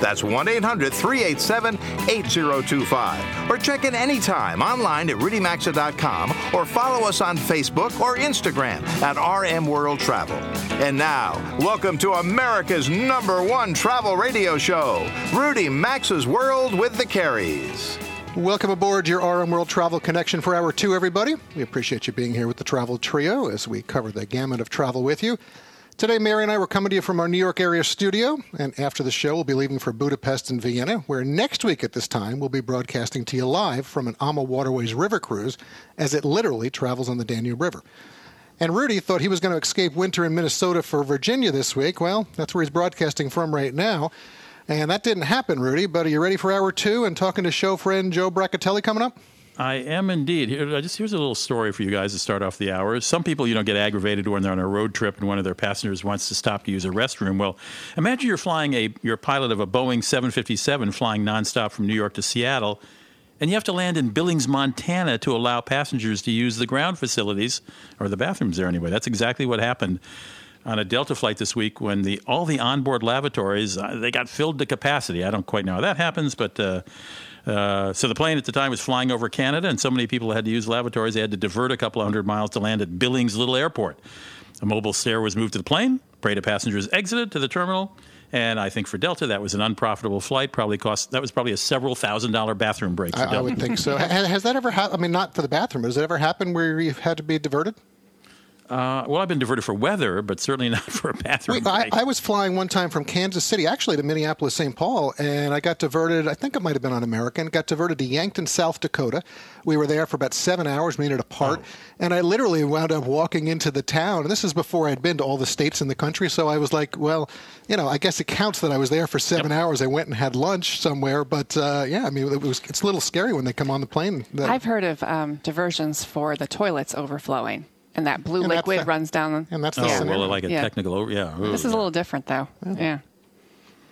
That's 1 800 387 8025. Or check in anytime online at rudymaxa.com or follow us on Facebook or Instagram at RM World Travel. And now, welcome to America's number one travel radio show, Rudy Maxa's World with the Careys. Welcome aboard your RM World Travel Connection for Hour 2, everybody. We appreciate you being here with the Travel Trio as we cover the gamut of travel with you. Today, Mary and I were coming to you from our New York area studio, and after the show, we'll be leaving for Budapest and Vienna, where next week at this time, we'll be broadcasting to you live from an AMA Waterways river cruise as it literally travels on the Danube River. And Rudy thought he was going to escape winter in Minnesota for Virginia this week. Well, that's where he's broadcasting from right now. And that didn't happen, Rudy, but are you ready for hour two and talking to show friend Joe Brancatelli coming up? I am indeed. Here, just here's a little story for you guys to start off the hour. Some people, you know, get aggravated when they're on a road trip and one of their passengers wants to stop to use a restroom. Well, imagine you're flying a, you're a pilot of a Boeing 757 flying nonstop from New York to Seattle, and you have to land in Billings, Montana to allow passengers to use the ground facilities or the bathrooms there anyway. That's exactly what happened on a Delta flight this week when the all the onboard lavatories uh, they got filled to capacity. I don't quite know how that happens, but uh, uh, so the plane at the time was flying over Canada, and so many people had to use lavatories. They had to divert a couple of hundred miles to land at Billings Little Airport. A mobile stair was moved to the plane. Of passengers exited to the terminal. And I think for Delta, that was an unprofitable flight. Probably cost that was probably a several thousand dollar bathroom break. I, I, would think so. has, has that ever happened? I mean, not for the bathroom, but has it ever happened where you've had to be diverted? Uh, well, I've been diverted for weather, but certainly not for a bathroom. Wait, I, I, was flying one time from Kansas City, actually to Minneapolis, St. Paul, and I got diverted. I think it might have been on American. Got diverted to Yankton, South Dakota. We were there for about seven hours, made it apart, oh. and I literally wound up walking into the town. And this is before I'd been to all the states in the country, so I was like, well, you know, I guess it counts that I was there for seven yep. hours. I went and had lunch somewhere, but uh, yeah, I mean, it was it's a little scary when they come on the plane. I've heard of um, diversions for the toilets overflowing and that blue and liquid the, runs down. And that's the oh, well, like a yeah. technical over. Yeah. Ooh, this is a little different, though. Yeah.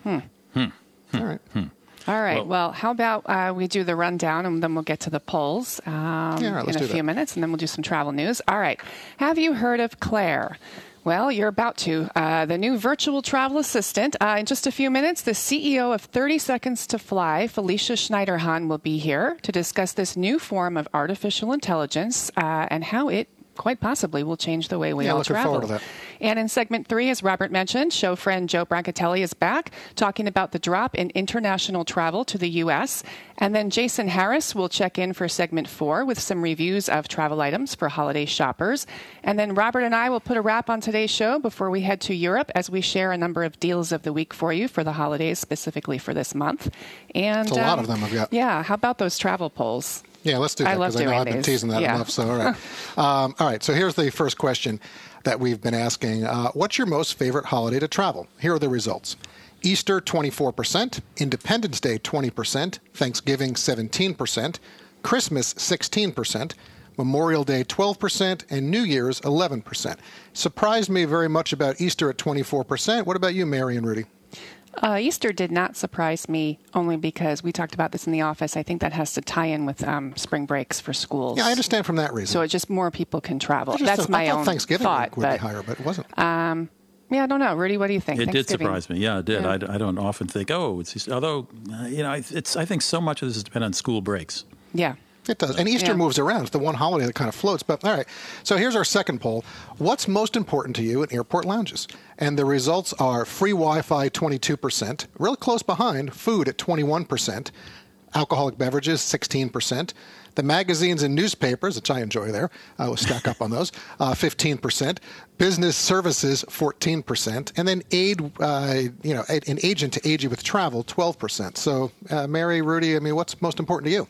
yeah. Hmm. Hmm. All right. Hmm. All right. Well, well how about uh, we do the rundown and then we'll get to the polls um, yeah, right, in a few that. minutes, and then we'll do some travel news. All right. Have you heard of Claire? Well, you're about to. Uh, the new virtual travel assistant. Uh, in just a few minutes, the CEO of 30 Seconds to Fly, Felicia Schneiderhan, will be here to discuss this new form of artificial intelligence uh, and how it quite possibly will change the way we yeah, all travel. To that. And in segment three, as Robert mentioned, show friend Joe Brancatelli is back talking about the drop in international travel to the U.S. And then Jason Harris will check in for segment four with some reviews of travel items for holiday shoppers. And then Robert and I will put a wrap on today's show before we head to Europe as we share a number of deals of the week for you for the holidays, specifically for this month. And it's a um, lot of them I've got. Yeah, how about those travel polls? Yeah, let's do that because I, I, know I've been teasing that yeah. enough. So, all right. um, all right. So, here's the first question that we've been asking uh, What's your most favorite holiday to travel? Here are the results Easter, 24%, Independence Day, 20%, Thanksgiving, 17%, Christmas, 16%. Memorial Day 12%, and New Year's 11%. Surprised me very much about Easter at 24%. What about you, Mary and Rudy? Uh, Easter did not surprise me only because we talked about this in the office. I think that has to tie in with um, spring breaks for schools. Yeah, I understand from that reason. So it's just more people can travel. That's thought, my own Thanksgiving thought. would but, be higher, but it wasn't. Um, yeah, I don't know, Rudy. What do you think? It did surprise me. Yeah, it did. Yeah. I, I, don't often think, oh, it's Easter. although uh, you know, it's. I think so much of this has depend on school breaks. Yeah. It does. And Easter yeah. moves around. It's the one holiday that kind of floats. But all right. So here's our second poll. What's most important to you in airport lounges? And the results are free Wi Fi 22%, really close behind, food at 21%, alcoholic beverages 16%. The magazines and newspapers, which I enjoy there, I will stack up on those, uh, 15%. Business services, 14%. And then aid, uh, you know, an agent to aid you with travel, 12%. So, uh, Mary, Rudy, I mean, what's most important to you?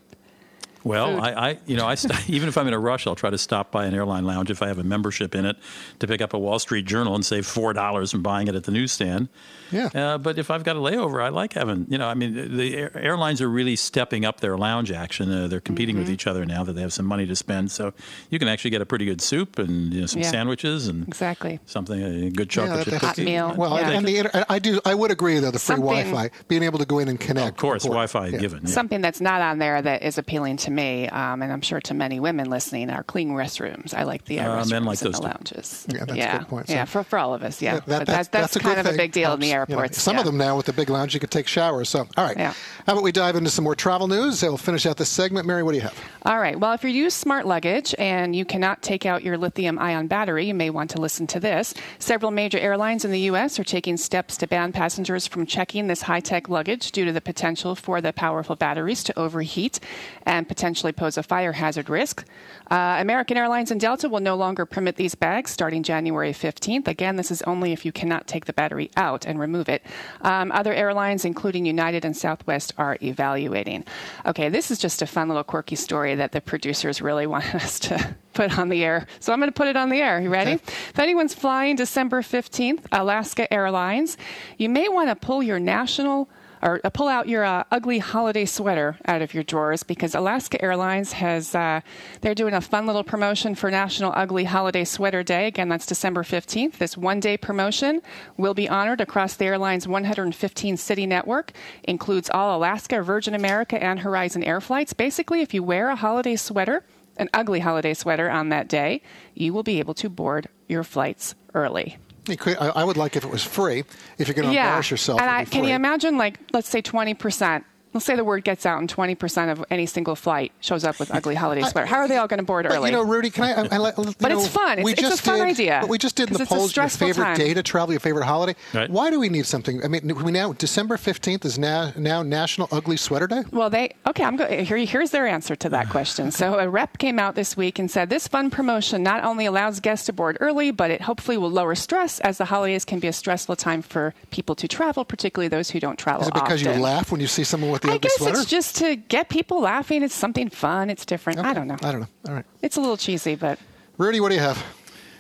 Well. I, I, you know, I st- even if I'm in a rush, I'll try to stop by an airline lounge if I have a membership in it to pick up a Wall Street Journal and save four dollars from buying it at the newsstand. Yeah. Uh, but if I've got a layover, I like having, you know, I mean, the air- airlines are really stepping up their lounge action. Uh, they're competing Mm-hmm. with each other now that they have some money to spend. So you can actually get a pretty good soup and you know, some Yeah. sandwiches and Exactly. something, a good chocolate that- chip Hot cookie. meal. Well, Yeah. and the inter- I do. I would agree though. The free Something- Wi-Fi, being able to go in and connect. Of course. Wi-Fi Yeah. given. yeah. Something that's not on there that is appealing to me, um, and I'm sure to many women listening, are clean restrooms. I like the uh, Uh, restrooms men like in those the too. lounges. Yeah, that's a good point. Yeah, for, for all of us, yeah. That- that- that's, that's, a good kind of a big deal in the Helps, you know. airports. some yeah. of them now with the big lounge, you can take showers. So, all right. Yeah. How about we dive into some more travel news? We'll finish out this segment. Mary, what do you have? All right. Well, if you use smart luggage and you cannot take out your lithium ion battery, you may want to listen to this. Several major airlines in the U.S. are taking steps to ban passengers from checking this high tech luggage due to the potential for the powerful batteries to overheat and potentially pose a fire hazard risk. Uh, American Airlines and Delta will no longer permit these bags starting January 15th. Again, this is only if you cannot take the battery out and remove it. Um, other airlines, including United and Southwest, are evaluating. Okay, this is just a fun little quirky story that the producers really want us to put on the air. So I'm going to put it on the air. You ready? If anyone's flying December 15th, Alaska Airlines, you may want to pull your national or uh, pull out your uh, ugly holiday sweater out of your drawers because Alaska Airlines has uh, they're doing a fun little promotion for National Ugly Holiday Sweater Day. Again, that's December 15th. This one-day promotion will be honored across the airline's 115 city network. Includes all Alaska, Virgin America, and Horizon Air flights. Basically, if you wear a holiday sweater, an ugly holiday sweater on that day, you will be able to board your flights early. Could, I, I would like if it was free. If you're going to embarrass yourself, And I, can you imagine, like, let's say 20%. Let's say the word gets out and 20% of any single flight shows up with ugly holiday sweater. How are they all going to board But, early? you know, Rudy, can I? I, I you But know, it's fun. We It's- it's a just fun did, idea. But we just did in 'Cause the it's a polls your favorite time. day to travel, your favorite holiday. Right. Why do we need something? I mean, we now December fifteenth is now now National Ugly Sweater Day. Well, they okay. I'm go, here. Here's their answer to that question. So a rep came out this week and said this fun promotion not only allows guests to board early, but it hopefully will lower stress, as the holidays can be a stressful time for people to travel, particularly those who don't travel Is it because often. you laugh when you see someone with the I ugly guess sweater? it's just to get people laughing. It's something fun. It's different. I don't know. I don't know. All right, It's a little cheesy, but Rudy, what do you have?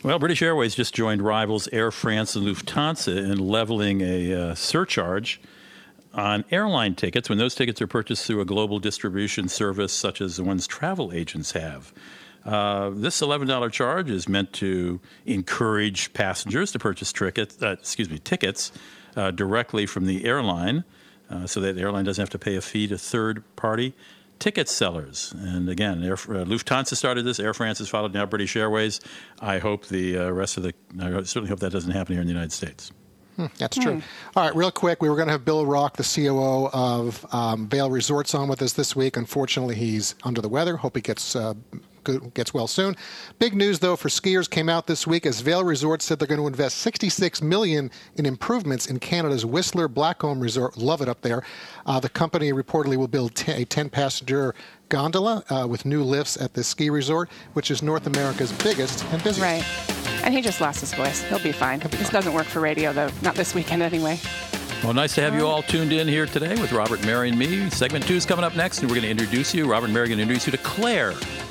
Well, British Airways just joined rivals Air France and Lufthansa in leveling a uh, surcharge on airline tickets when those tickets are purchased through a global distribution service such as the ones travel agents have. Uh, this $11 charge is meant to encourage passengers to purchase tickets, uh, excuse me, tickets uh, directly from the airline uh, so that the airline doesn't have to pay a fee to third party ticket sellers. And again, Air, uh, Lufthansa started this, Air France has followed, now British Airways. I hope the uh, rest of the, I certainly hope that doesn't happen here in the United States. That's true. All right, real quick, we were going to have Bill Rock, the COO of um, Vail Resorts, on with us this week. Unfortunately, he's under the weather. Hope he gets uh, good, gets well soon. Big news though for skiers came out this week as Vail Resorts said they're going to invest 66 million in improvements in Canada's Whistler Blackcomb Resort. Love it up there. Uh, the company reportedly will build t- a 10-passenger gondola uh, with new lifts at the ski resort, which is North America's biggest and busiest. right. And he just lost his voice. He'll be fine. this doesn't work for radio, though. Not this weekend, anyway. Well, nice to have you all tuned in here today with Robert, Mary, and me. Segment two is coming up next, and we're going to introduce you. Robert and Mary are going to introduce you to Claire,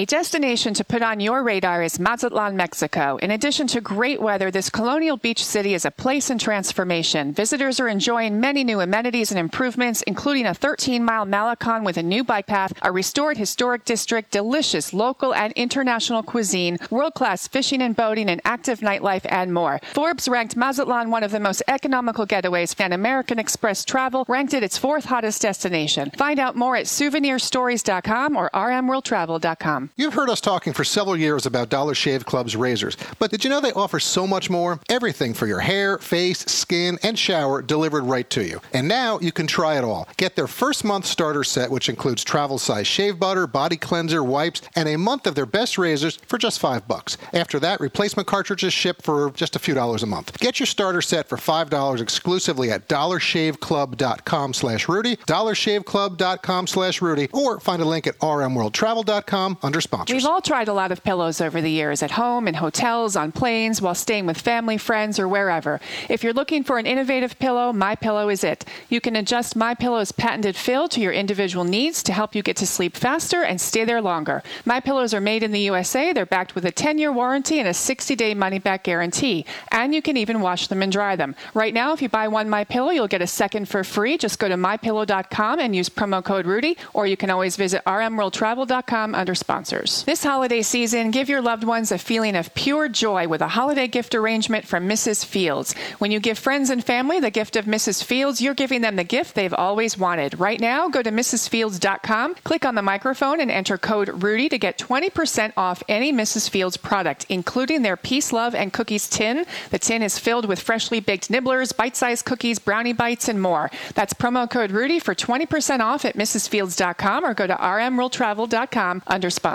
A destination to put on your radar is Mazatlan, Mexico. In addition to great weather, this colonial beach city is a place in transformation. Visitors are enjoying many new amenities and improvements, including a 13 mile Malecon with a new bike path, a restored historic district, delicious local and international cuisine, world class fishing and boating, and active nightlife, and more. Forbes ranked Mazatlan one of the most economical getaways, and American Express Travel ranked it its fourth hottest destination. Find out more at souvenirstories.com or rmworldtravel.com. You've heard us talking for several years about Dollar Shave Club's razors, but did you know they offer so much more? Everything for your hair, face, skin, and shower delivered right to you. And now you can try it all. Get their first month starter set, which includes travel size shave butter, body cleanser, wipes, and a month of their best razors for just five bucks. After that, replacement cartridges ship for just a few dollars a month. Get your starter set for five dollars exclusively at dollarshaveclub.com slash Rudy, dollarshaveclub.com slash Rudy, or find a link at rmworldtravel.com under sponsors. We've all tried a lot of pillows over the years at home, in hotels, on planes, while staying with family, friends, or wherever. If you're looking for an innovative pillow, My Pillow is it. You can adjust My Pillow's patented fill to your individual needs to help you get to sleep faster and stay there longer. My Pillows are made in the USA. They're backed with a 10-year warranty and a 60-day money-back guarantee, and you can even wash them and dry them. Right now, if you buy one My Pillow, you'll get a second for free. Just go to mypillow.com and use promo code Rudy, or you can always visit rmworldtravel.com under sponsors. This holiday season, give your loved ones a feeling of pure joy with a holiday gift arrangement from Mrs. Fields. When you give friends and family the gift of Mrs. Fields, you're giving them the gift they've always wanted. Right now, go to mrsfields.com, click on the microphone, and enter code Rudy to get 20% off any Mrs. Fields product, including their Peace, Love, and Cookies tin. The tin is filled with freshly baked nibblers, bite sized cookies, brownie bites, and more. That's promo code Rudy for 20% off at mrsfields.com or go to rmworldtravel.com under sponsors.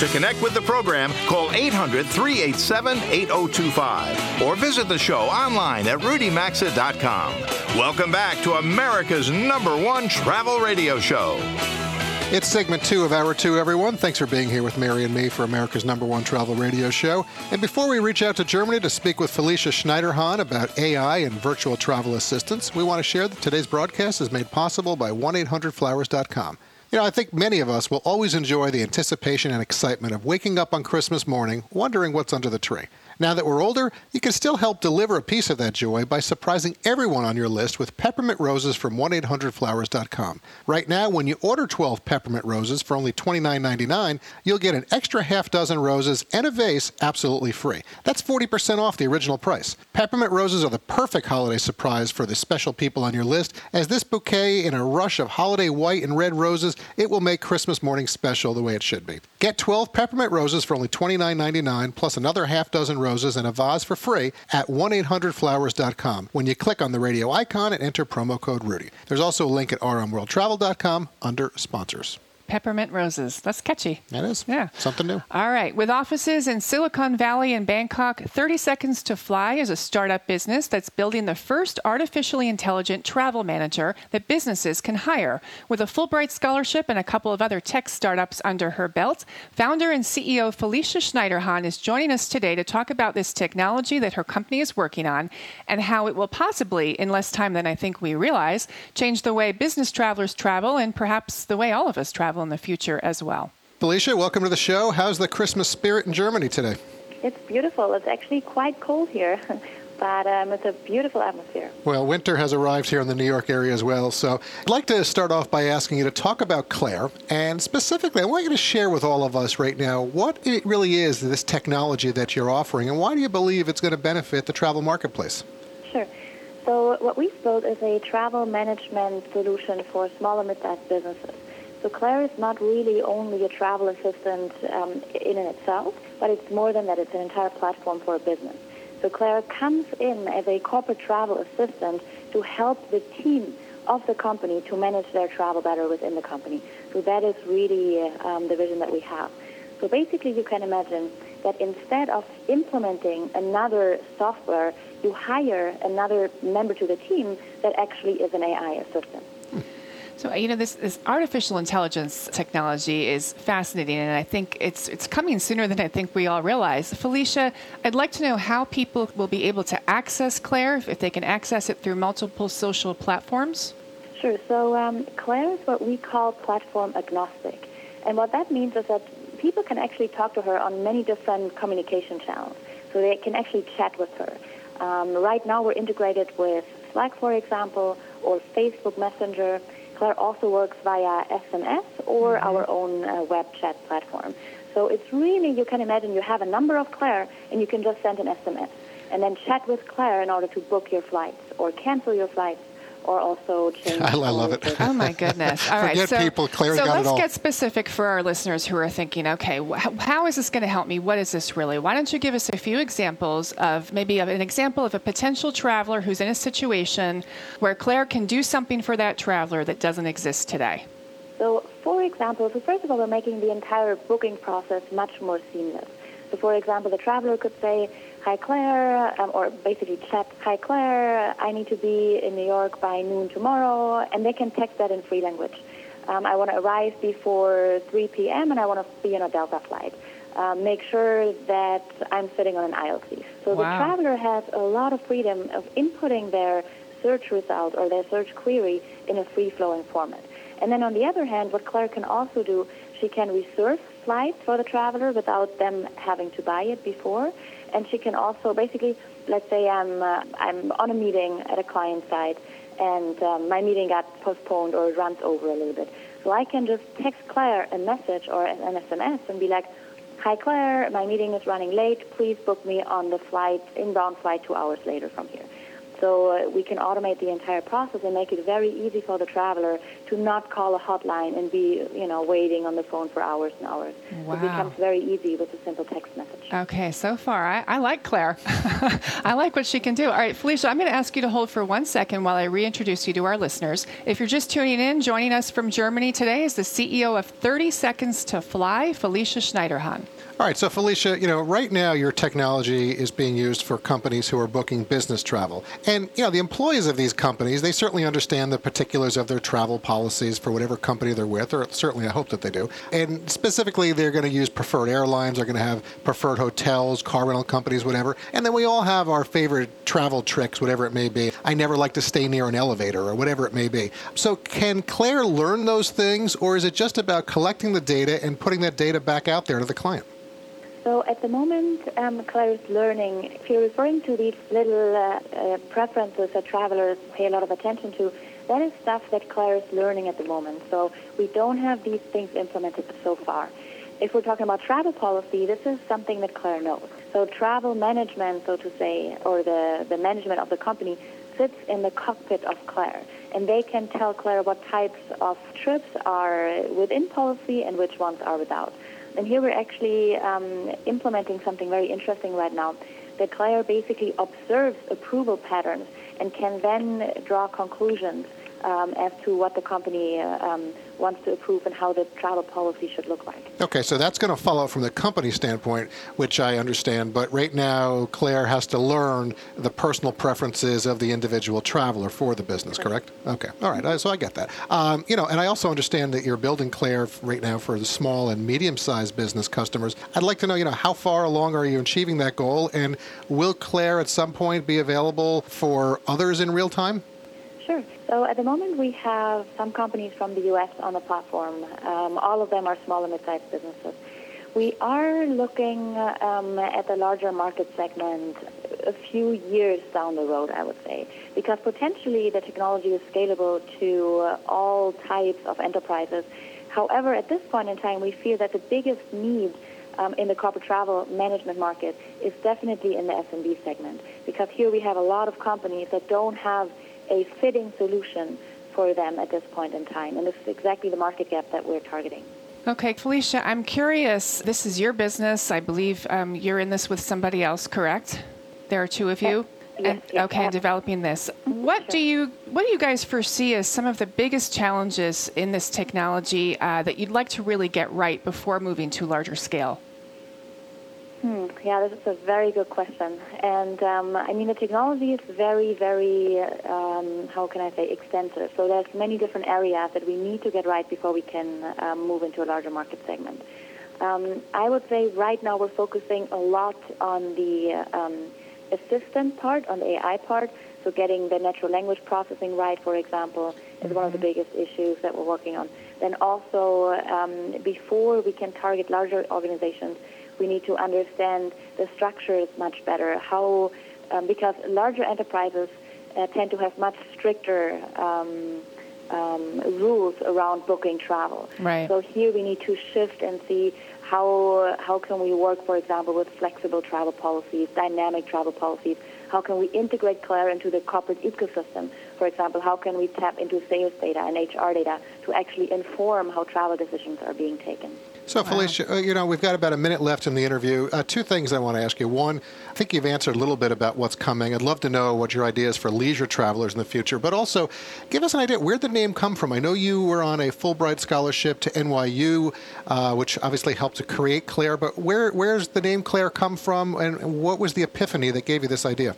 To connect with the program, call 800 387 8025 or visit the show online at rudymaxa.com. Welcome back to America's number one travel radio show. It's segment two of Hour Two, everyone. Thanks for being here with Mary and me for America's number one travel radio show. And before we reach out to Germany to speak with Felicia Schneiderhan about AI and virtual travel assistance, we want to share that today's broadcast is made possible by 1 800flowers.com. You know, I think many of us will always enjoy the anticipation and excitement of waking up on Christmas morning wondering what's under the tree. Now that we're older, you can still help deliver a piece of that joy by surprising everyone on your list with peppermint roses from 1-800-Flowers.com. Right now, when you order 12 peppermint roses for only $29.99, you'll get an extra half dozen roses and a vase absolutely free. That's 40% off the original price. Peppermint roses are the perfect holiday surprise for the special people on your list, as this bouquet in a rush of holiday white and red roses, it will make Christmas morning special the way it should be. Get 12 peppermint roses for only $29.99 plus another half dozen roses roses and a vase for free at 1-800-Flowers.com when you click on the radio icon and enter promo code Rudy. There's also a link at rmworldtravel.com under sponsors. Peppermint roses. That's catchy. That is. Yeah. Something new. All right. With offices in Silicon Valley and Bangkok, 30 Seconds to Fly is a startup business that's building the first artificially intelligent travel manager that businesses can hire. With a Fulbright scholarship and a couple of other tech startups under her belt, founder and CEO Felicia Schneiderhan is joining us today to talk about this technology that her company is working on and how it will possibly, in less time than I think we realize, change the way business travelers travel and perhaps the way all of us travel in the future as well. Felicia, welcome to the show. How's the Christmas spirit in Germany today? It's beautiful. It's actually quite cold here, but um, it's a beautiful atmosphere. Well, winter has arrived here in the New York area as well. So I'd like to start off by asking you to talk about Claire. And specifically, I want you to share with all of us right now what it really is, this technology that you're offering, and why do you believe it's going to benefit the travel marketplace? Sure. So what we've built is a travel management solution for small and mid-sized businesses. So Claire is not really only a travel assistant um, in and itself, but it's more than that. It's an entire platform for a business. So Claire comes in as a corporate travel assistant to help the team of the company to manage their travel better within the company. So that is really um, the vision that we have. So basically, you can imagine that instead of implementing another software, you hire another member to the team that actually is an AI assistant. So you know this, this artificial intelligence technology is fascinating, and I think it's it's coming sooner than I think we all realize. Felicia, I'd like to know how people will be able to access Claire if they can access it through multiple social platforms. Sure. So um, Claire is what we call platform agnostic, and what that means is that people can actually talk to her on many different communication channels. So they can actually chat with her. Um, right now, we're integrated with Slack, for example, or Facebook Messenger. Claire also works via SMS or mm-hmm. our own uh, web chat platform. So it's really, you can imagine you have a number of Claire and you can just send an SMS and then chat with Claire in order to book your flights or cancel your flights or also change. I, I love it. oh my goodness! All right, Forget so, people. Claire so got let's it all. get specific for our listeners who are thinking, okay, wh- how is this going to help me? What is this really? Why don't you give us a few examples of maybe of an example of a potential traveler who's in a situation where Claire can do something for that traveler that doesn't exist today. So, for example, so first of all, we're making the entire booking process much more seamless. So, for example, the traveler could say, Hi Claire, um, or basically chat, Hi Claire, I need to be in New York by noon tomorrow, and they can text that in free language. Um, I want to arrive before 3 p.m. and I want to be on a Delta flight. Um, make sure that I'm sitting on an aisle seat. So wow. the traveler has a lot of freedom of inputting their search result or their search query in a free-flowing format. And then on the other hand, what Claire can also do, she can reserve flights for the traveler without them having to buy it before and she can also basically, let's say I'm uh, I'm on a meeting at a client side, and um, my meeting got postponed or it runs over a little bit. So I can just text Claire a message or an SMS and be like, "Hi Claire, my meeting is running late. Please book me on the flight inbound flight two hours later from here." So uh, we can automate the entire process and make it very easy for the traveler to not call a hotline and be, you know, waiting on the phone for hours and hours. Wow. It becomes very easy with a simple text message. Okay, so far I, I like Claire. I like what she can do. All right, Felicia, I'm going to ask you to hold for one second while I reintroduce you to our listeners. If you're just tuning in, joining us from Germany today is the CEO of 30 Seconds to Fly, Felicia Schneiderhan. All right, so Felicia, you know, right now your technology is being used for companies who are booking business travel. And, you know, the employees of these companies, they certainly understand the particulars of their travel policies for whatever company they're with, or certainly I hope that they do. And specifically, they're going to use preferred airlines, they're going to have preferred hotels, car rental companies, whatever. And then we all have our favorite travel tricks, whatever it may be. I never like to stay near an elevator or whatever it may be. So can Claire learn those things, or is it just about collecting the data and putting that data back out there to the client? So at the moment, um, Claire is learning. If you're referring to these little uh, uh, preferences that travelers pay a lot of attention to, that is stuff that Claire is learning at the moment. So we don't have these things implemented so far. If we're talking about travel policy, this is something that Claire knows. So travel management, so to say, or the, the management of the company sits in the cockpit of Claire. And they can tell Claire what types of trips are within policy and which ones are without. And here we're actually um, implementing something very interesting right now. The Claire basically observes approval patterns and can then draw conclusions um, as to what the company uh, um, wants to approve and how the travel policy should look like. Okay, so that's going to follow from the company standpoint, which I understand. But right now, Claire has to learn the personal preferences of the individual traveler for the business, correct? Okay, all right. So I get that. Um, you know, and I also understand that you're building Claire right now for the small and medium-sized business customers. I'd like to know, you know, how far along are you achieving that goal, and will Claire at some point be available for others in real time? Sure. So at the moment, we have some companies from the U.S. on the platform. Um, all of them are small and mid-sized businesses. We are looking um, at the larger market segment a few years down the road, I would say, because potentially the technology is scalable to all types of enterprises. However, at this point in time, we feel that the biggest need um, in the corporate travel management market is definitely in the SMB segment, because here we have a lot of companies that don't have a fitting solution for them at this point in time. And this is exactly the market gap that we're targeting. Okay, Felicia, I'm curious. This is your business. I believe um, you're in this with somebody else, correct? There are two of you. Yes, and, yes, okay, yes. developing this. What sure. do you what do you guys foresee as some of the biggest challenges in this technology uh, that you'd like to really get right before moving to larger scale? Hmm. Yeah, this is a very good question. And um, I mean, the technology is very, very, um, how can I say, extensive. So there's many different areas that we need to get right before we can um, move into a larger market segment. Um, I would say right now we're focusing a lot on the um, assistant part, on the AI part. So getting the natural language processing right, for example, is mm-hmm. one of the mm-hmm. biggest issues that we're working on. Then also, um, before we can target larger organizations, we need to understand the structures much better. How, um, because larger enterprises uh, tend to have much stricter um, um, rules around booking travel. Right. So here we need to shift and see how how can we work, for example, with flexible travel policies, dynamic travel policies. How can we integrate Claire into the corporate ecosystem? For example, how can we tap into sales data and HR data to actually inform how travel decisions are being taken? So, Felicia, uh, you know, we've got about a minute left in the interview. Uh, two things I want to ask you. One, I think you've answered a little bit about what's coming. I'd love to know what your ideas for leisure travelers in the future, but also give us an idea where'd the name come from. I know you were on a Fulbright scholarship to NYU, uh, which obviously helped to create Claire, but where where's the name Claire come from, and what was the epiphany that gave you this idea?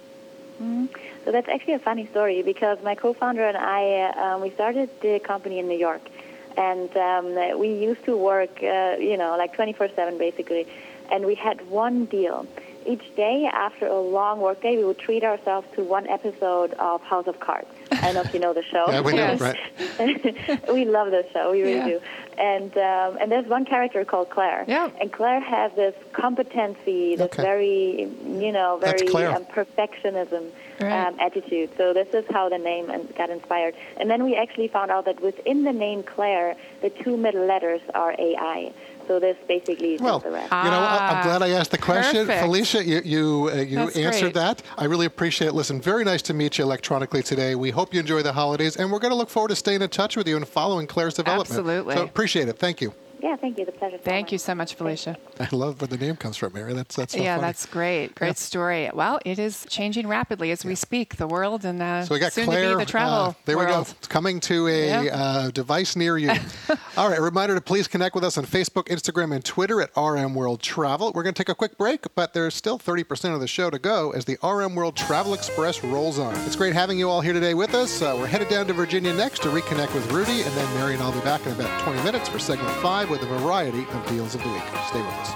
Mm-hmm. So that's actually a funny story because my co-founder and I, uh, um, we started the company in New York and um, we used to work, uh, you know, like 24/7 basically, and we had one deal. Each day after a long workday, we would treat ourselves to one episode of House of Cards. I don't know if you know the show. yeah, we know, right? we love the show. We really Yeah. do. And um, and there's one character called Claire. Yeah. And Claire has this competency, this Okay. very, you know, very um, perfectionism Right. um, attitude. So this is how the name got inspired. And then we actually found out that within the name Claire, the two middle letters are AI. So this basically is Well, the rest. you know, I- I'm glad I asked the question, perfect. Felicia. You you, uh, you answered great. that. I really appreciate it. Listen, very nice to meet you electronically today. We hope you enjoy the holidays, and we're going to look forward to staying in touch with you and following Claire's development. Absolutely. So appreciate it. Thank you. Yeah, thank you. The pleasure. Thank you so much, Felicia. I love where the name comes from, Mary. That's that's so yeah, funny. that's great. Great story. Well, it is changing rapidly as we speak. The world and uh, So we got soon Claire. to be the travel uh, there we go. It's coming to a Yep. uh, device near you. All right. Reminder to please connect with us on Facebook, Instagram, and Twitter at RM World Travel. We're going to take a quick break, but there's still 30% of the show to go as the RM World Travel Express rolls on. It's great having you all here today with us. Uh, we're headed down to Virginia next to reconnect with Rudy, and then Mary and I'll be back in about 20 minutes for segment five with a variety of deals of the week. Stay with us.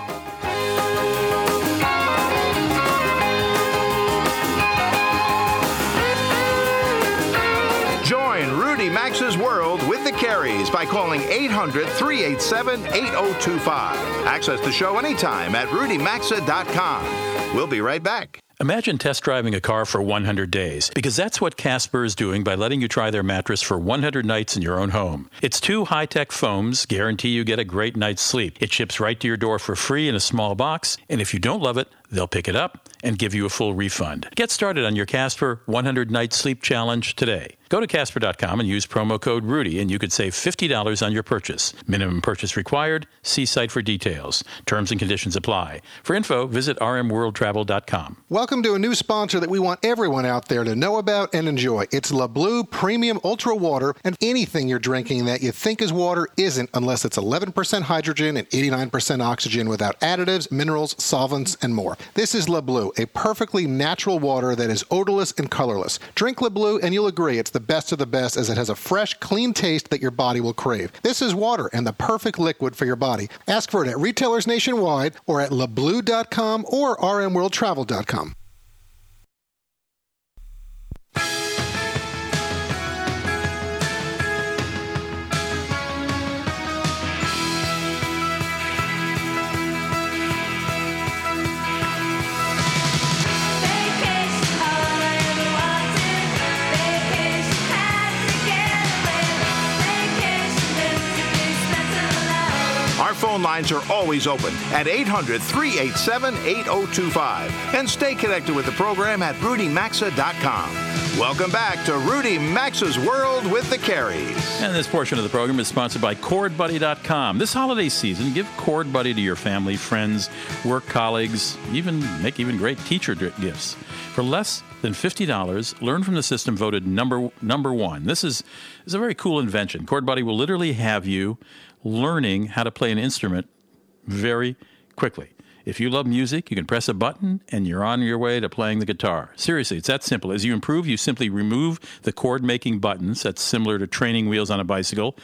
Join Rudy Maxa's world with the Careys by calling 800 387 8025. Access the show anytime at rudymaxa.com. We'll be right back. Imagine test driving a car for 100 days, because that's what Casper is doing by letting you try their mattress for 100 nights in your own home. Its two high tech foams guarantee you get a great night's sleep. It ships right to your door for free in a small box, and if you don't love it, they'll pick it up and give you a full refund. Get started on your Casper 100 Night Sleep Challenge today. Go to Casper.com and use promo code Rudy, and you could save $50 on your purchase. Minimum purchase required. See site for details. Terms and conditions apply. For info, visit rmworldtravel.com. Welcome to a new sponsor that we want everyone out there to know about and enjoy. It's La Blue Premium Ultra Water, and anything you're drinking that you think is water isn't unless it's 11% hydrogen and 89% oxygen without additives, minerals, solvents, and more. This is La Blue, a perfectly natural water that is odorless and colorless. Drink La Blue and you'll agree it's the best of the best as it has a fresh, clean taste that your body will crave. This is water and the perfect liquid for your body. Ask for it at retailers nationwide or at lablue.com or rmworldtravel.com. lines are always open at 800 387 8025. And stay connected with the program at rudymaxa.com. Welcome back to Rudy Maxa's World with the Careys. And this portion of the program is sponsored by ChordBuddy.com. This holiday season, give ChordBuddy to your family, friends, work colleagues, even make even great teacher gifts. For less than $50, learn from the system voted number number one. This is, is a very cool invention. ChordBuddy will literally have you learning how to play an instrument very quickly. If you love music, you can press a button and you're on your way to playing the guitar. Seriously, it's that simple. As you improve, you simply remove the chord making buttons. That's similar to training wheels on a bicycle.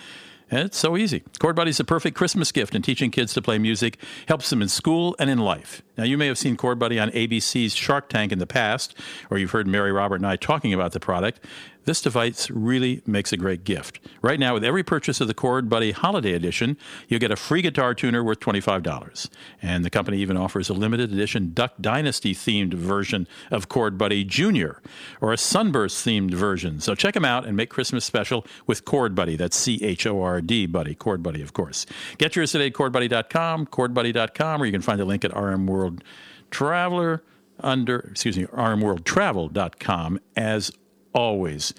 And it's so easy. Chord Buddy is the perfect Christmas gift, and teaching kids to play music helps them in school and in life. Now, you may have seen Chord Buddy on ABC's Shark Tank in the past, or you've heard Mary Robert and I talking about the product. This device really makes a great gift. Right now, with every purchase of the Chord Buddy Holiday Edition, you'll get a free guitar tuner worth $25. And the company even offers a limited edition Duck Dynasty themed version of Chord Buddy Junior or a Sunburst themed version. So check them out and make Christmas special with Chord Buddy. That's C H O R D Buddy, Chord Buddy, of course. Get yours today at chordbuddy.com, chordbuddy.com, or you can find a link at RM World Traveler under, excuse me, rmworldtravel.com as always.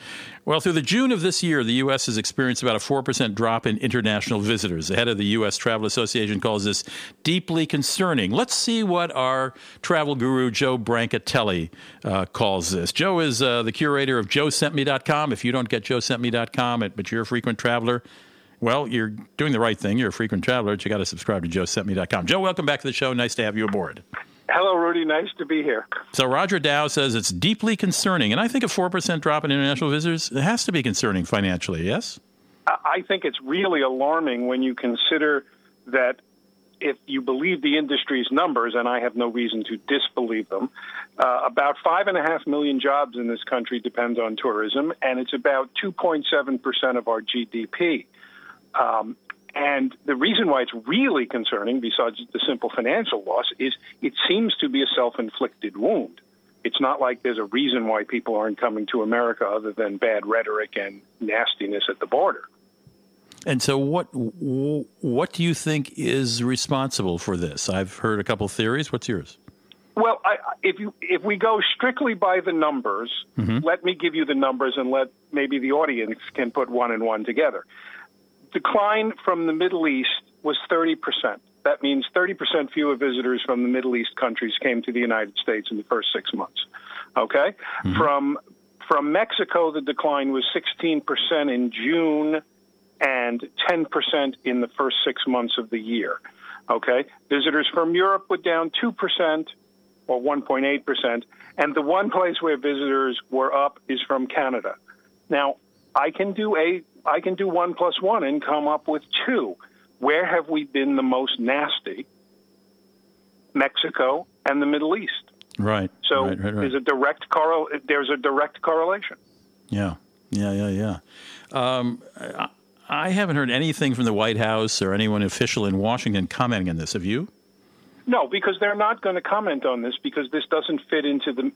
Well, through the June of this year, the U.S. has experienced about a 4% drop in international visitors. The head of the U.S. Travel Association calls this deeply concerning. Let's see what our travel guru, Joe Brancatelli, uh, calls this. Joe is uh, the curator of joesentme.com. If you don't get joesentme.com, but you're a frequent traveler, well, you're doing the right thing. You're a frequent traveler, but you got to subscribe to joesentme.com. Joe, welcome back to the show. Nice to have you aboard. Hello, Rudy. Nice to be here. So Roger Dow says it's deeply concerning, and I think a four percent drop in international visitors it has to be concerning financially. Yes. I think it's really alarming when you consider that if you believe the industry's numbers, and I have no reason to disbelieve them, uh, about five and a half million jobs in this country depend on tourism, and it's about 2.7 percent of our GDP. Um, and the reason why it's really concerning, besides the simple financial loss, is it seems to be a self inflicted wound. It's not like there's a reason why people aren't coming to America other than bad rhetoric and nastiness at the border. And so, what what do you think is responsible for this? I've heard a couple theories. What's yours? Well, I, if you if we go strictly by the numbers, mm-hmm. let me give you the numbers, and let maybe the audience can put one and one together. Decline from the Middle East was thirty percent. That means thirty percent fewer visitors from the Middle East countries came to the United States in the first six months. Okay, mm-hmm. from from Mexico, the decline was sixteen percent in June and 10% in the first six months of the year. Okay? Visitors from Europe were down 2% or 1.8%. And the one place where visitors were up is from Canada. Now, I can do a I can do one plus one and come up with two. Where have we been the most nasty? Mexico and the Middle East. Right. So right, right, right. there's a direct correl there's a direct correlation. Yeah, yeah, yeah, yeah. Um, I, I haven't heard anything from the White House or anyone official in Washington commenting on this. Have you? No, because they're not going to comment on this because this doesn't fit into the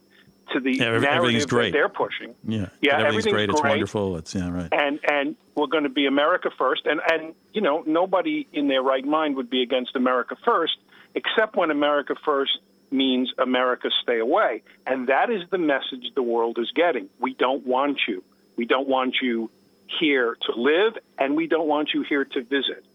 to the Yeah, narrative everything's great. that they're pushing. Yeah. Yeah, everything's, everything's great. It's wonderful. It's yeah, right. And and we're going to be America first. And and you know nobody in their right mind would be against America first, except when America first means America stay away. And that is the message the world is getting. We don't want you. We don't want you here to live, and we don't want you here to visit.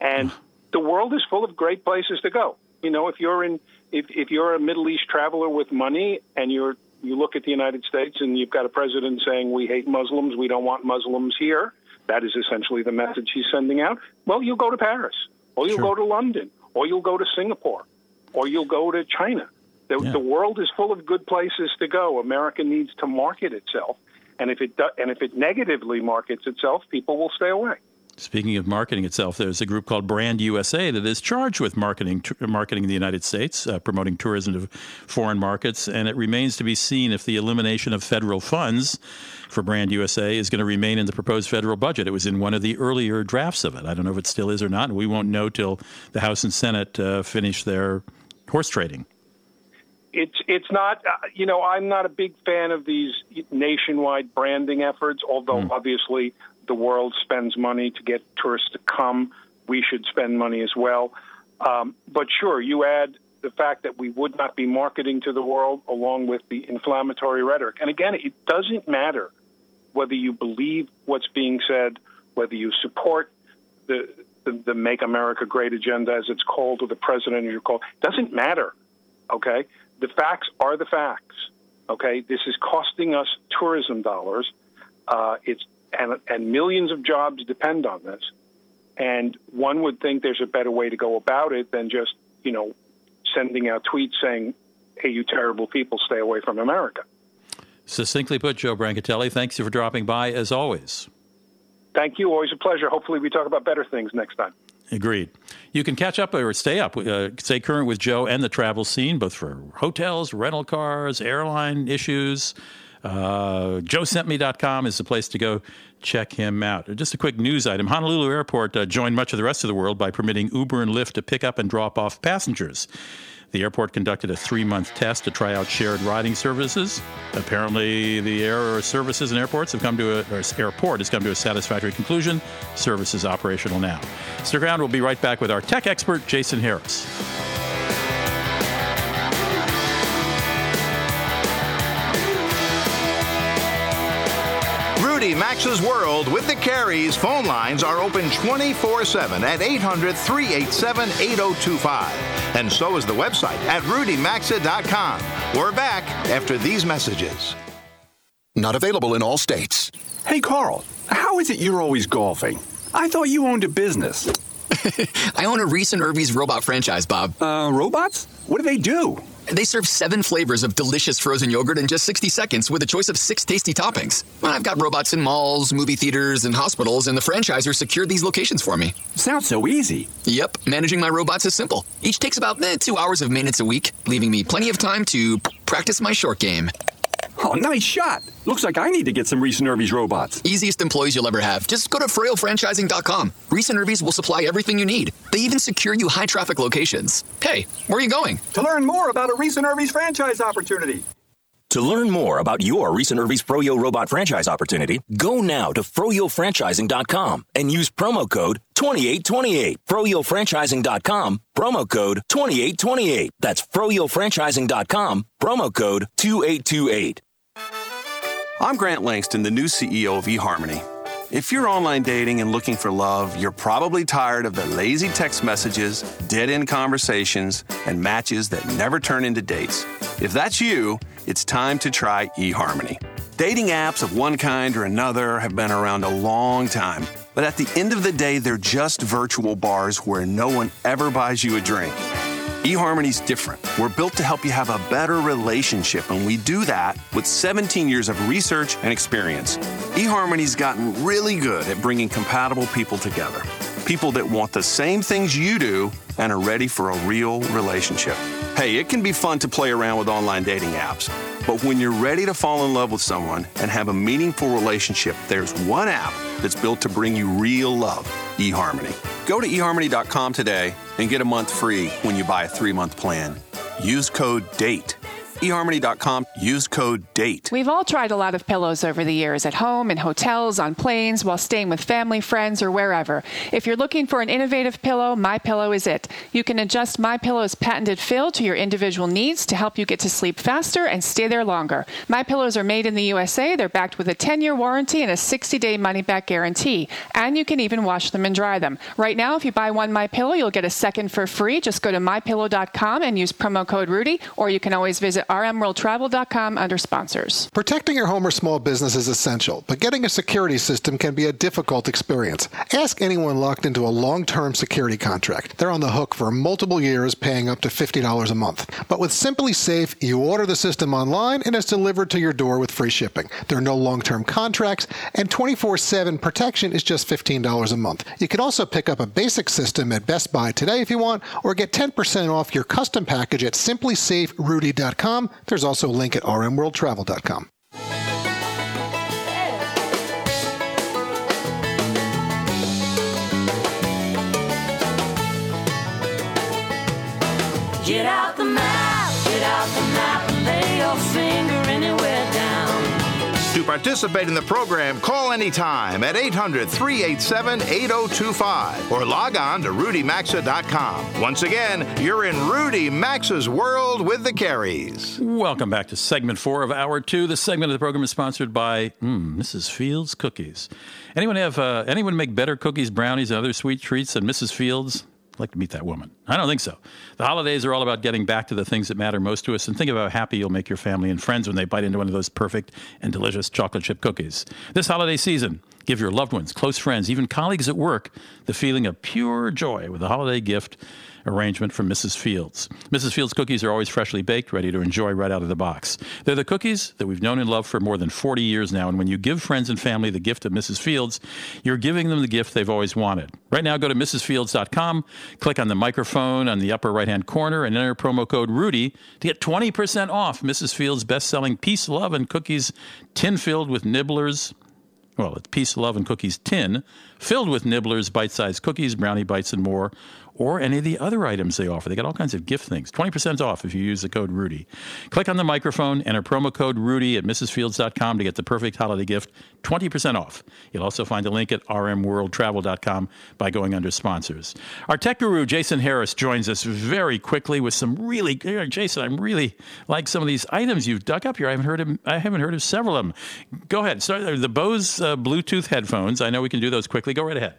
And the world is full of great places to go. You know, if you're in if if you're a Middle East traveler with money and you're you look at the United States and you've got a president saying we hate Muslims, we don't want Muslims here. That is essentially the message he's sending out. Well, you'll go to Paris, or you'll Sure. go to London, or you'll go to Singapore, or you'll go to China. The, Yeah. the world is full of good places to go. America needs to market itself, and if it do, and if it negatively markets itself, people will stay away. Speaking of marketing itself, there's a group called Brand USA that is charged with marketing t- marketing the United States, uh, promoting tourism to foreign markets, and it remains to be seen if the elimination of federal funds for Brand USA is going to remain in the proposed federal budget. It was in one of the earlier drafts of it. I don't know if it still is or not, and we won't know till the House and Senate uh, finish their horse trading. it's it's not uh, you know I'm not a big fan of these nationwide branding efforts although obviously the world spends money to get tourists to come we should spend money as well um, but sure you add the fact that we would not be marketing to the world along with the inflammatory rhetoric and again it doesn't matter whether you believe what's being said whether you support the the, the make america great agenda as it's called or the president as you call doesn't matter okay? The facts are the facts, okay? This is costing us tourism dollars. Uh, it's and, and millions of jobs depend on this. And one would think there's a better way to go about it than just, you know, sending out tweets saying, hey, you terrible people, stay away from America. Succinctly put, Joe Brancatelli, thanks you for dropping by as always. Thank you. Always a pleasure. Hopefully, we talk about better things next time. Agreed. You can catch up or stay up, uh, stay current with Joe and the travel scene, both for hotels, rental cars, airline issues, Uh, JoeSentMe.com is the place to go check him out. Just a quick news item Honolulu Airport uh, joined much of the rest of the world by permitting Uber and Lyft to pick up and drop off passengers. The airport conducted a three month test to try out shared riding services. Apparently, the air services and airports have come to a, or airport has come to a satisfactory conclusion. Service is operational now. Stick around. We'll be right back with our tech expert, Jason Harris. Maxa's World with the Careys phone lines are open 24 7 at 800 387 8025. And so is the website at rudymaxa.com. We're back after these messages. Not available in all states. Hey, Carl, how is it you're always golfing? I thought you owned a business. I own a recent and Irvy's robot franchise, Bob. Uh, robots? What do they do? They serve seven flavors of delicious frozen yogurt in just 60 seconds with a choice of six tasty toppings. I've got robots in malls, movie theaters, and hospitals, and the franchisor secured these locations for me. Sounds so easy. Yep, managing my robots is simple. Each takes about eh, two hours of maintenance a week, leaving me plenty of time to practice my short game. Oh, nice shot. Looks like I need to get some Reis and Irvy's robots. Easiest employees you'll ever have. Just go to froyofranchising.com. Reis and Irvy's will supply everything you need. They even secure you high traffic locations. Hey, where are you going? To learn more about a Reis and Irvy's franchise opportunity. To learn more about your Reis and Irvy's Froyo robot franchise opportunity, go now to froyofranchising.com and use promo code 2828. froyofranchising.com, promo code 2828. That's froyofranchising.com, promo code 2828. I'm Grant Langston, the new CEO of eHarmony. If you're online dating and looking for love, you're probably tired of the lazy text messages, dead end conversations, and matches that never turn into dates. If that's you, it's time to try eHarmony. Dating apps of one kind or another have been around a long time, but at the end of the day, they're just virtual bars where no one ever buys you a drink. eHarmony's different. We're built to help you have a better relationship, and we do that with 17 years of research and experience. eHarmony's gotten really good at bringing compatible people together. People that want the same things you do and are ready for a real relationship. Hey, it can be fun to play around with online dating apps, but when you're ready to fall in love with someone and have a meaningful relationship, there's one app that's built to bring you real love eHarmony. Go to eHarmony.com today and get a month free when you buy a three month plan. Use code DATE. eHarmony.com, use code DATE. We've all tried a lot of pillows over the years at home, in hotels, on planes, while staying with family, friends, or wherever. If you're looking for an innovative pillow, My Pillow is it. You can adjust My Pillow's patented fill to your individual needs to help you get to sleep faster and stay there longer. My Pillows are made in the USA. They're backed with a 10-year warranty and a 60-day money-back guarantee, and you can even wash them and dry them. Right now, if you buy one My Pillow, you'll get a second for free. Just go to mypillow.com and use promo code Rudy, or you can always visit rmworldtravel.com under sponsors. Protecting your home or small business is essential, but getting a security system can be a difficult experience. Ask anyone locked into a long term security contract. They're on the hook for multiple years, paying up to $50 a month. But with SimpliSafe, you order the system online and it's delivered to your door with free shipping. There are no long term contracts, and 24 7 protection is just $15 a month. You can also pick up a basic system at Best Buy today if you want, or get 10% off your custom package at simplysaferudy.com. There's also a link at rmworldtravel.com. Get out participate in the program, call anytime at 800 387 8025 or log on to rudymaxa.com. Once again, you're in Rudy Maxa's world with the Careys. Welcome back to segment four of hour two. This segment of the program is sponsored by mm, Mrs. Fields Cookies. Anyone have uh, anyone make better cookies, brownies, and other sweet treats than Mrs. Fields? I'd like to meet that woman. I don't think so. The holidays are all about getting back to the things that matter most to us, and think about how happy you'll make your family and friends when they bite into one of those perfect and delicious chocolate chip cookies. This holiday season, Give your loved ones, close friends, even colleagues at work the feeling of pure joy with a holiday gift arrangement from Mrs. Fields. Mrs. Fields cookies are always freshly baked, ready to enjoy right out of the box. They're the cookies that we've known and loved for more than 40 years now, and when you give friends and family the gift of Mrs. Fields, you're giving them the gift they've always wanted. Right now, go to mrsfields.com, click on the microphone on the upper right hand corner, and enter promo code RUDY to get 20% off Mrs. Fields' best selling Peace, Love, and Cookies tin filled with nibblers well, it's Peace, Love, and Cookies tin, filled with nibblers, bite sized cookies, brownie bites, and more, or any of the other items they offer. They got all kinds of gift things. 20% off if you use the code Rudy. Click on the microphone, enter promo code Rudy at MrsFields.com to get the perfect holiday gift, 20% off. You'll also find a link at rmworldtravel.com by going under sponsors. Our tech guru, Jason Harris, joins us very quickly with some really, Jason, I'm really like some of these items you've dug up here. I haven't heard of, I haven't heard of several of them. Go ahead. Start, the Bose uh, Bluetooth headphones. I know we can do those quickly. Go right ahead.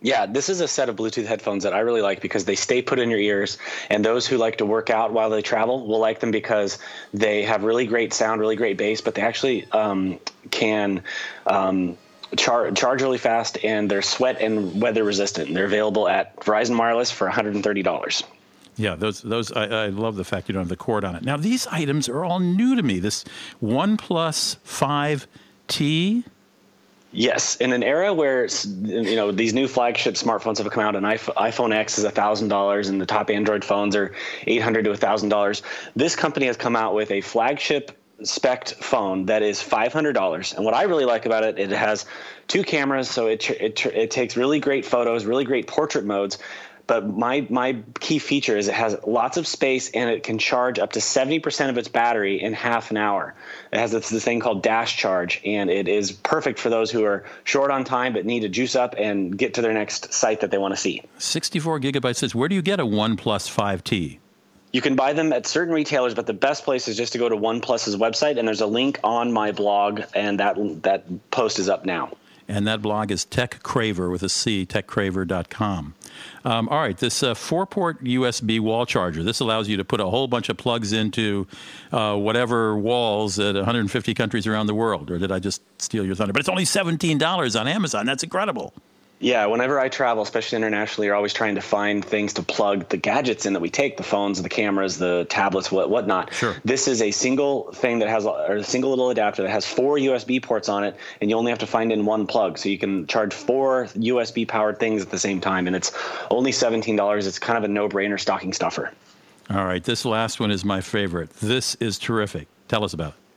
Yeah, this is a set of Bluetooth headphones that I really like because they stay put in your ears. And those who like to work out while they travel will like them because they have really great sound, really great bass, but they actually um, can um, char- charge really fast and they're sweat and weather resistant. They're available at Verizon Wireless for $130. Yeah, those those I, I love the fact you don't have the cord on it. Now these items are all new to me. This OnePlus 5T. Yes, in an era where you know these new flagship smartphones have come out, and iPhone X is thousand dollars, and the top Android phones are eight hundred to thousand dollars. This company has come out with a flagship spec phone that is five hundred dollars. And what I really like about it, it has two cameras, so it it it takes really great photos, really great portrait modes. But my my key feature is it has lots of space and it can charge up to 70% of its battery in half an hour. It has this, this thing called dash charge, and it is perfect for those who are short on time but need to juice up and get to their next site that they want to see. 64 gigabytes says, where do you get a OnePlus 5T? You can buy them at certain retailers, but the best place is just to go to OnePlus's website, and there's a link on my blog, and that that post is up now. And that blog is TechCraver with a C, techcraver.com. Um, all right, this uh, four port USB wall charger. This allows you to put a whole bunch of plugs into uh, whatever walls at 150 countries around the world. Or did I just steal your thunder? But it's only $17 on Amazon. That's incredible. Yeah, whenever I travel, especially internationally, you're always trying to find things to plug the gadgets in that we take the phones, the cameras, the tablets, what whatnot. Sure. This is a single thing that has or a single little adapter that has four USB ports on it, and you only have to find in one plug. So you can charge four USB powered things at the same time, and it's only $17. It's kind of a no brainer stocking stuffer. All right, this last one is my favorite. This is terrific. Tell us about it.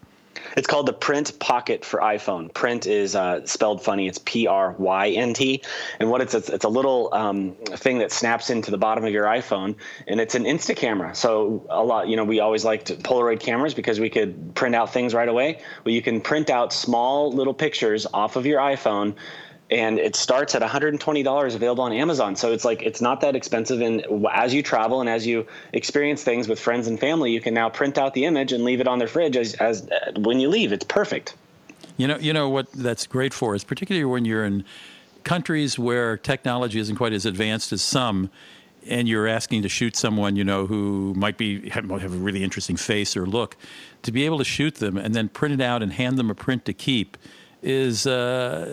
It's called the Prynt Pocket for iPhone. Print is uh, spelled funny. It's P R Y N T, and what it's it's, it's a little um, thing that snaps into the bottom of your iPhone, and it's an Insta camera. So a lot, you know, we always liked Polaroid cameras because we could print out things right away. Well, you can print out small little pictures off of your iPhone and it starts at $120 available on Amazon. So it's like it's not that expensive. And as you travel and as you experience things with friends and family, you can now print out the image and leave it on their fridge as, as uh, when you leave. It's perfect. You know, you know what that's great for is particularly when you're in countries where technology isn't quite as advanced as some. And you're asking to shoot someone you know who might be have a really interesting face or look, to be able to shoot them and then print it out and hand them a print to keep is uh,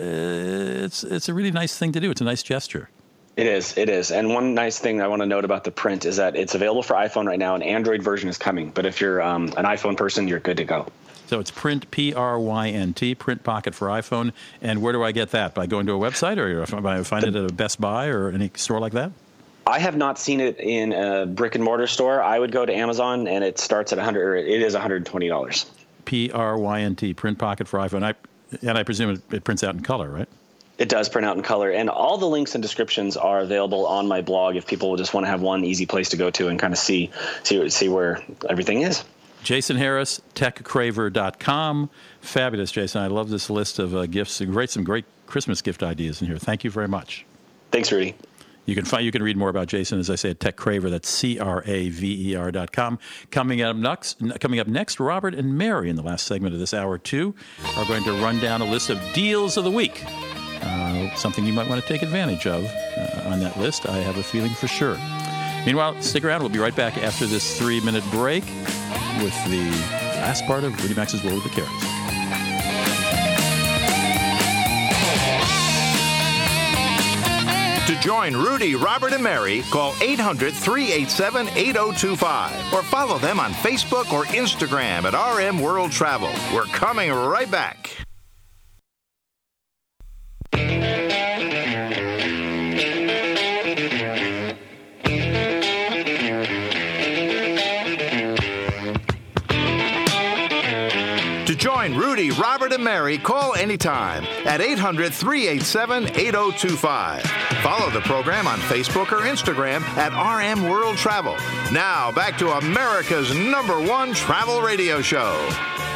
it's it's a really nice thing to do. It's a nice gesture. It is. It is. And one nice thing I want to note about the print is that it's available for iPhone right now. An Android version is coming, but if you're um, an iPhone person, you're good to go. So it's print P R Y N T Prynt Pocket for iPhone. And where do I get that? By going to a website, or I find it at a Best Buy or any store like that? I have not seen it in a brick and mortar store. I would go to Amazon, and it starts at 100. Or it is 120 dollars. P R Y N T Prynt Pocket for iPhone. I, and I presume it, it prints out in color, right? It does print out in color, and all the links and descriptions are available on my blog. If people just want to have one easy place to go to and kind of see see see where everything is. Jason Harris, techcraver.com. Fabulous, Jason. I love this list of uh, gifts. Great, some great Christmas gift ideas in here. Thank you very much. Thanks, Rudy. You can find you can read more about Jason as I say at Tech Craver. That's C R A V E R dot com. Coming up next, coming up next, Robert and Mary in the last segment of this hour two are going to run down a list of deals of the week. Uh, something you might want to take advantage of uh, on that list. I have a feeling for sure. Meanwhile, stick around. We'll be right back after this three-minute break with the last part of Rudy Maxa's World of the Careys. Join Rudy, Robert, and Mary, call 800 387 8025 or follow them on Facebook or Instagram at RM World Travel. We're coming right back. Join Rudy, Robert, and Mary, call anytime at 800 387 8025. Follow the program on Facebook or Instagram at RM World Travel. Now, back to America's number one travel radio show.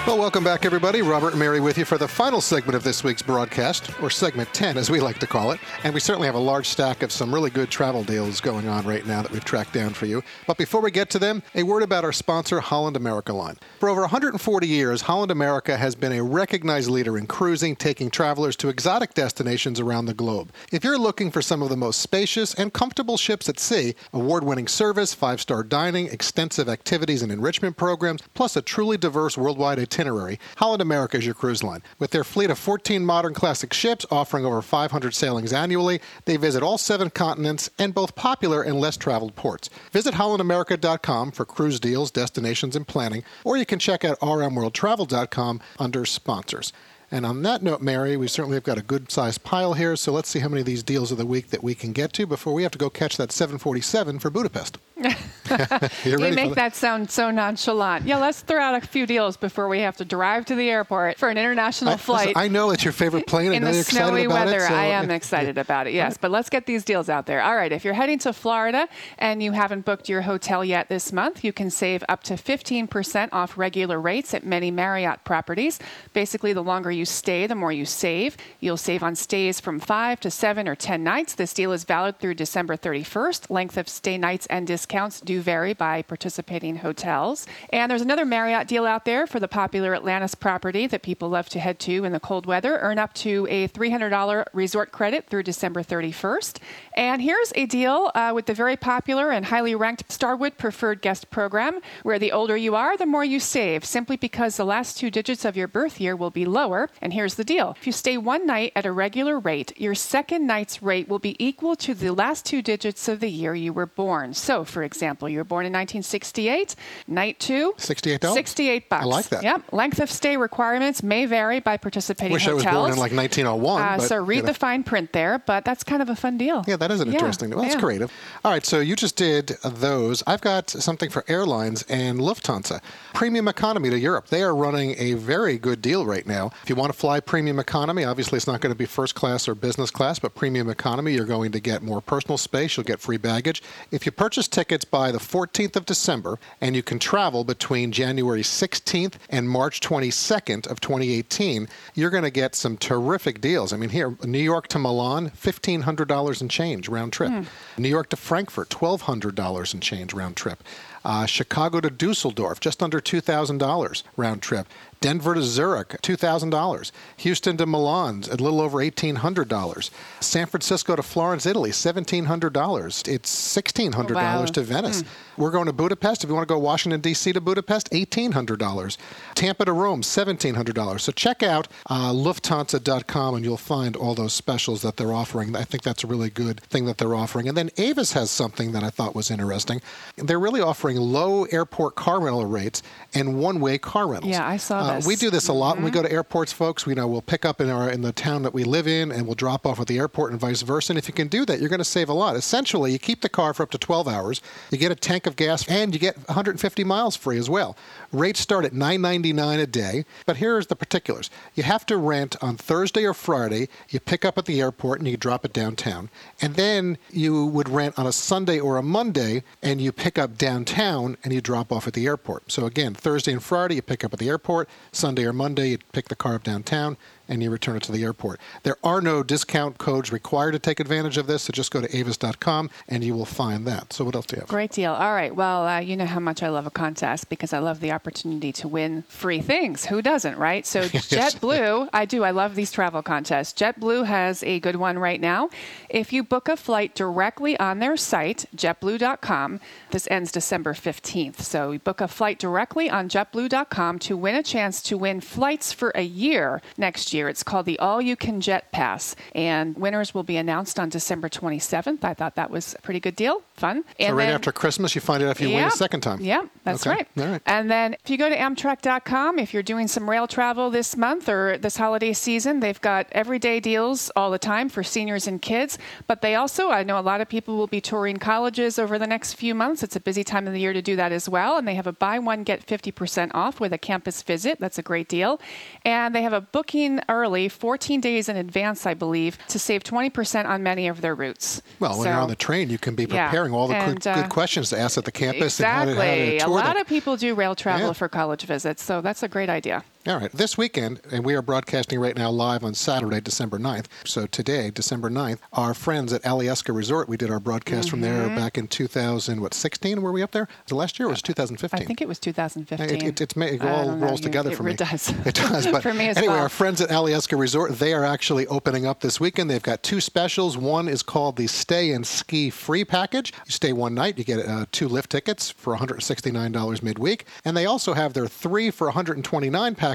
Well, welcome back, everybody. Robert and Mary with you for the final segment of this week's broadcast, or segment 10, as we like to call it. And we certainly have a large stack of some really good travel deals going on right now that we've tracked down for you. But before we get to them, a word about our sponsor, Holland America Line. For over 140 years, Holland America has been a recognized leader in cruising, taking travelers to exotic destinations around the globe. If you're looking for some of the most spacious and comfortable ships at sea, award winning service, five star dining, extensive activities and enrichment programs, plus a truly diverse worldwide itinerary, Holland America is your cruise line. With their fleet of 14 modern classic ships offering over 500 sailings annually, they visit all seven continents and both popular and less traveled ports. Visit hollandamerica.com for cruise deals, destinations, and planning, or you can check out rmworldtravel.com under sponsors. And on that note, Mary, we certainly have got a good sized pile here, so let's see how many of these deals of the week that we can get to before we have to go catch that 747 for Budapest. you You ready for make that sound so nonchalant. Yeah, let's throw out a few deals before we have to drive to the airport for an international I, flight. listen, I know it's your favorite plane. In the snowy about weather, it. so I am it- excited about it. Yes, but let's get these deals out there. All right, if you're heading to Florida and you haven't booked your hotel yet this month, you can save up to 15% off regular rates at many Marriott properties. Basically, the longer you stay, the more you save. You'll save on stays from 5 to 7 or 10 nights. This deal is valid through December 31st. Length of stay nights and discounts do vary by participating hotels. And there's another Marriott deal out there for the popular Atlantis property that people love to head to in the cold weather. Earn up to a $300 resort credit through December 31st. And here's a deal uh, with the very popular and highly ranked Starwood Preferred Guest Program, where the older you are, the more you save, simply because the last two digits of your birth year will be lower. And here's the deal if you stay one night at a regular rate, your second night's rate will be equal to the last two digits of the year you were born. So, for example, you were born in 1968, night two, $68? 68 bucks. I like that. Yep. Length of stay requirements may vary by participating Wish I was born in like 1901. Uh, but, so read you know. the fine print there, but that's kind of a fun deal. Yeah, that is an Yeah, interesting. Well, that's yeah. creative. All right, so you just did those. I've got something for airlines and Lufthansa. Premium economy to Europe. They are running a very good deal right now. If you want to fly premium economy, obviously it's not going to be first class or business class, but premium economy, you're going to get more personal space. You'll get free baggage. If you purchase tickets by the 14th of December and you can travel between January 16th and March 22nd of 2018, you're going to get some terrific deals. I mean, here, New York to Milan, $1,500 and change round trip. New York to Frankfurt, $1,200 and change round trip. Uh, Chicago to Dusseldorf, just under $2,000 round trip. Denver to Zurich, $2,000. Houston to Milan, a little over $1,800. San Francisco to Florence, Italy, $1,700. It's $1,600 Wow. to Venice. We're going to Budapest. If you want to go Washington, D.C. to Budapest, $1,800. Tampa to Rome, $1,700. So check out uh, Lufthansa.com and you'll find all those specials that they're offering. I think that's a really good thing that they're offering. And then Avis has something that I thought was interesting. They're really offering low airport car rental rates and one-way car rentals. Yeah, I saw Uh, this. we do this a lot when we mm-hmm. go to airports, folks. We know we'll pick up in our in the town that we live in, and we'll drop off at the airport, and vice versa. And if you can do that, you're going to save a lot. Essentially, you keep the car for up to 12 hours. You get a tank of gas, and you get 150 miles free as well. Rates start at 9.99 a day, but here's the particulars. You have to rent on Thursday or Friday. You pick up at the airport, and you drop it downtown, and then you would rent on a Sunday or a Monday, and you pick up downtown, and you drop off at the airport. So again, Thursday and Friday, you pick up at the airport. Sunday or Monday, you'd pick the car up downtown and you return it to the airport. There are no discount codes required to take advantage of this, so just go to avis.com and you will find that. So, what else do you have? Great deal. All right. Well, uh, you know how much I love a contest because I love the opportunity to win free things. Who doesn't, right? So, JetBlue, I do. I love these travel contests. JetBlue has a good one right now. If you book a flight directly on their site, jetblue.com, this ends December 15th. So, you book a flight directly on jetblue.com to win a chance to win flights for a year next year year. It's called the All You Can Jet Pass, and winners will be announced on December 27th. I thought that was a pretty good deal, fun. So right then- after Christmas, you find out if you win a second time. Yep, that's Okay. right. All right. And then if you go to Amtrak.com, if you're doing some rail travel this month or this holiday season, they've got everyday deals all the time for seniors and kids. But they also, I know a lot of people will be touring colleges over the next few months. It's a busy time of the year to do that as well. And they have a buy one, get 50% off with a campus visit. That's a great deal. And they have a booking early, 14 days in advance, I believe, to save 20% on many of their routes. Well, when you're on the train, you can be Yeah. preparing all the And, good, uh, good questions to ask at the campus and how to, how Exactly. to A lot the- of people do rail travel Yeah. for college visits, so that's a great idea. All right. This weekend, and we are broadcasting right now live on Saturday, December 9th. So today, December 9th, our friends at Alyeska Resort, we did our broadcast from there Mhm. back in 2000, what, 16? Were we up there? It last year or was 2015? I think it was 2015. It, it, it all don't know. rolls together it for me. It does. It does. But for me as anyway, well. our friends at Alyeska Resort, they are actually opening up this weekend. They've got two specials. One is called the Stay and Ski Free Package. You stay one night, you get uh, two lift tickets for $169 midweek. And they also have their three for 129 package,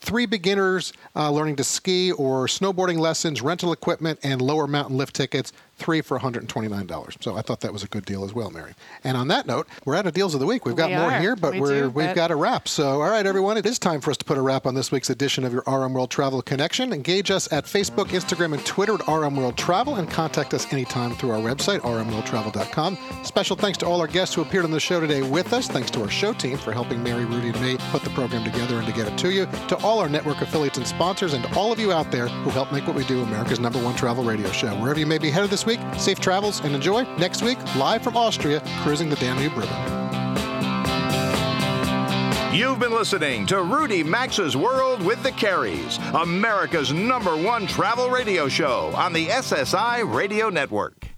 three beginners uh, learning to ski or snowboarding lessons, rental equipment, and lower mountain lift tickets. Three for $129. So I thought that was a good deal as well, Mary. And on that note, we're out of deals of the week. We've got We more are. here, but We we're, do, we've got a wrap. So, all right, everyone, it is time for us to put a wrap on this week's edition of your RM World Travel Connection. Engage us at Facebook, Instagram, and Twitter at RM World Travel, and contact us anytime through our website, rmworldtravel.com. Special thanks to all our guests who appeared on the show today with us. Thanks to our show team for helping Mary, Rudy, and me put the program together and to get it to you. To all our network affiliates and sponsors, and to all of you out there who help make what we do America's number one travel radio show. Wherever you may be headed this week, safe travels and enjoy. Next week, live from Austria, cruising the Danube River. You've been listening to Rudy Maxa's World with the Careys, America's number one travel radio show on the SSI Radio Network.